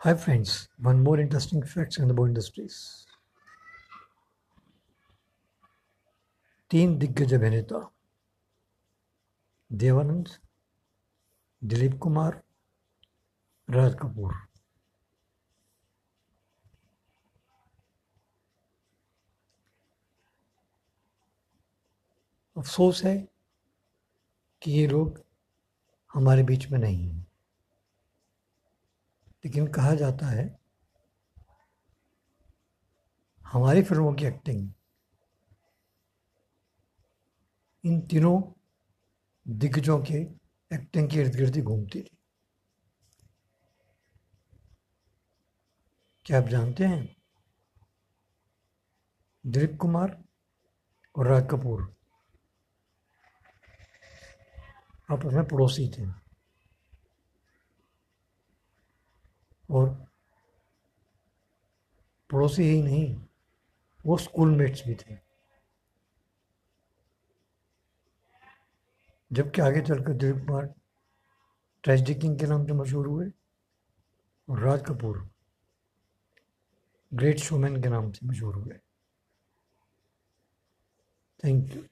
Hi friends, one more interesting facts in the bow industries. तीन दिग्गज अभिनेता देवानंद दिलीप कुमार राज कपूर अफसोस है कि ये लोग हमारे बीच में नहीं हैं लेकिन कहा जाता है, हमारी फ़िल्मों की एक्टिंग इन तीनों दिग्गजों के एक्टिंग के इर्द गिर्द ही घूमती थी क्या आप जानते हैं? दिलीप कुमार और राज कपूर। आपस में पड़ोसी थे। और पड़ोसी ही नहीं, वो स्कूल मेट्स भी थे। जबकि आगे चलकर दिलीप कुमार ट्रेजिडी किंग के नाम से मशहूर हुए और राज कपूर ग्रेट शोमैन के नाम से मशहूर हुए। Thank you